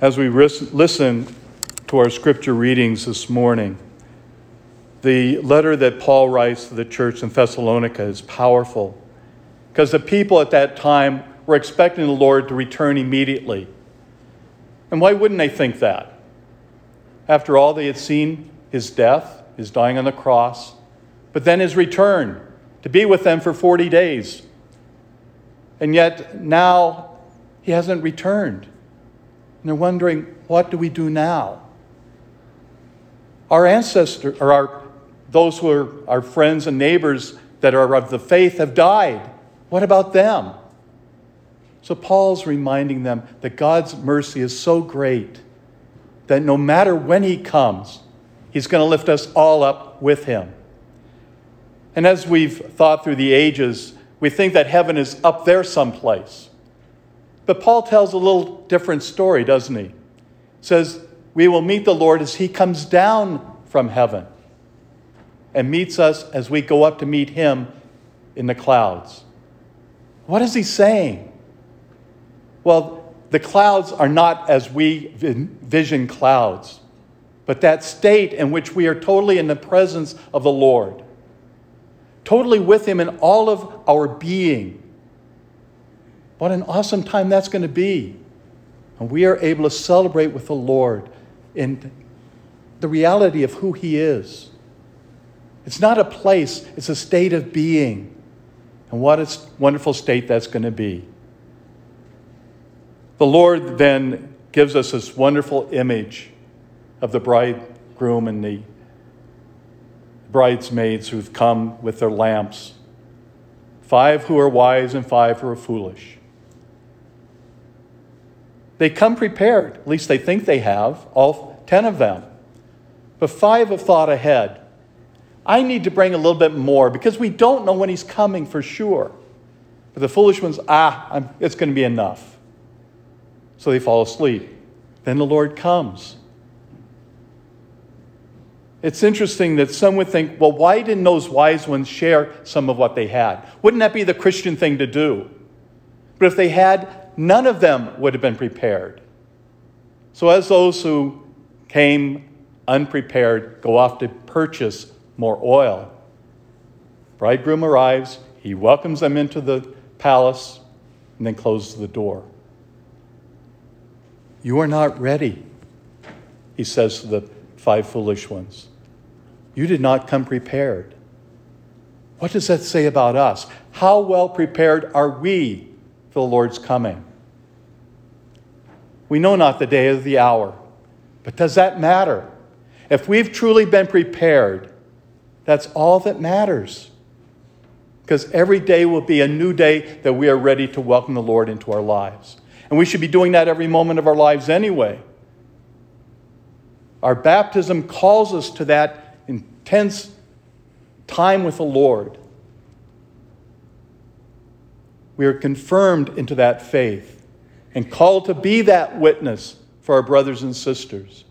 As we listen to our scripture readings this morning, the letter that Paul writes to the church in Thessalonica is powerful because the people at that time were expecting the Lord to return immediately. And why wouldn't they think that? After all, they had seen his death, his dying on the cross, but then his return to be with them for 40 days. And yet now he hasn't returned. And they're wondering, what do we do now? Our ancestors, or our, those who are our friends and neighbors that are of the faith, have died. What about them? So Paul's reminding them that God's mercy is so great that no matter when he comes, he's going to lift us all up with him. And as we've thought through the ages, we think that heaven is up there someplace. But Paul tells a little different story, doesn't he? He says, We will meet the Lord as he comes down from heaven and meets us as we go up to meet him in the clouds. What is he saying? Well, the clouds are not as we envision clouds, but that state in which we are totally in the presence of the Lord totally with Him in all of our being. What an awesome time that's going to be. And we are able to celebrate with the Lord in the reality of who He is. It's not a place, it's a state of being. And what a wonderful state that's going to be. The Lord then gives us this wonderful image of the bridegroom and the bridesmaids who've come with their lamps five who are wise and five who are foolish. They come prepared, at least they think they have, all ten of them. But five have thought ahead. I need to bring a little bit more because we don't know when he's coming for sure. But the foolish ones, ah, I'm, it's going to be enough. So they fall asleep. Then the Lord comes. It's interesting that some would think, well, why didn't those wise ones share some of what they had? Wouldn't that be the Christian thing to do? But if they had, none of them would have been prepared. So, as those who came unprepared go off to purchase more oil, bridegroom arrives, he welcomes them into the palace, and then closes the door. You are not ready, he says to the five foolish ones. You did not come prepared. What does that say about us? How well prepared are we for the Lord's coming? We know not the day or the hour, but does that matter? If we've truly been prepared, that's all that matters. Because every day will be a new day that we are ready to welcome the Lord into our lives. And we should be doing that every moment of our lives anyway. Our baptism calls us to that intense time with the Lord, we are confirmed into that faith and called to be that witness for our brothers and sisters.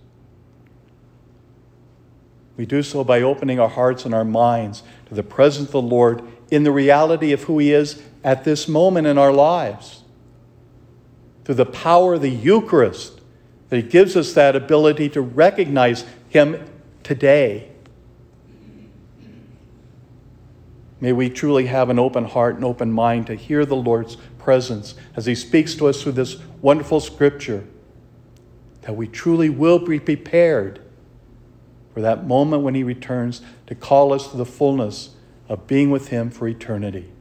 We do so by opening our hearts and our minds to the presence of the Lord in the reality of who He is at this moment in our lives. Through the power of the Eucharist, that He gives us that ability to recognize Him today May we truly have an open heart and open mind to hear the Lord's presence as He speaks to us through this wonderful scripture, that we truly will be prepared for that moment when He returns to call us to the fullness of being with Him for eternity.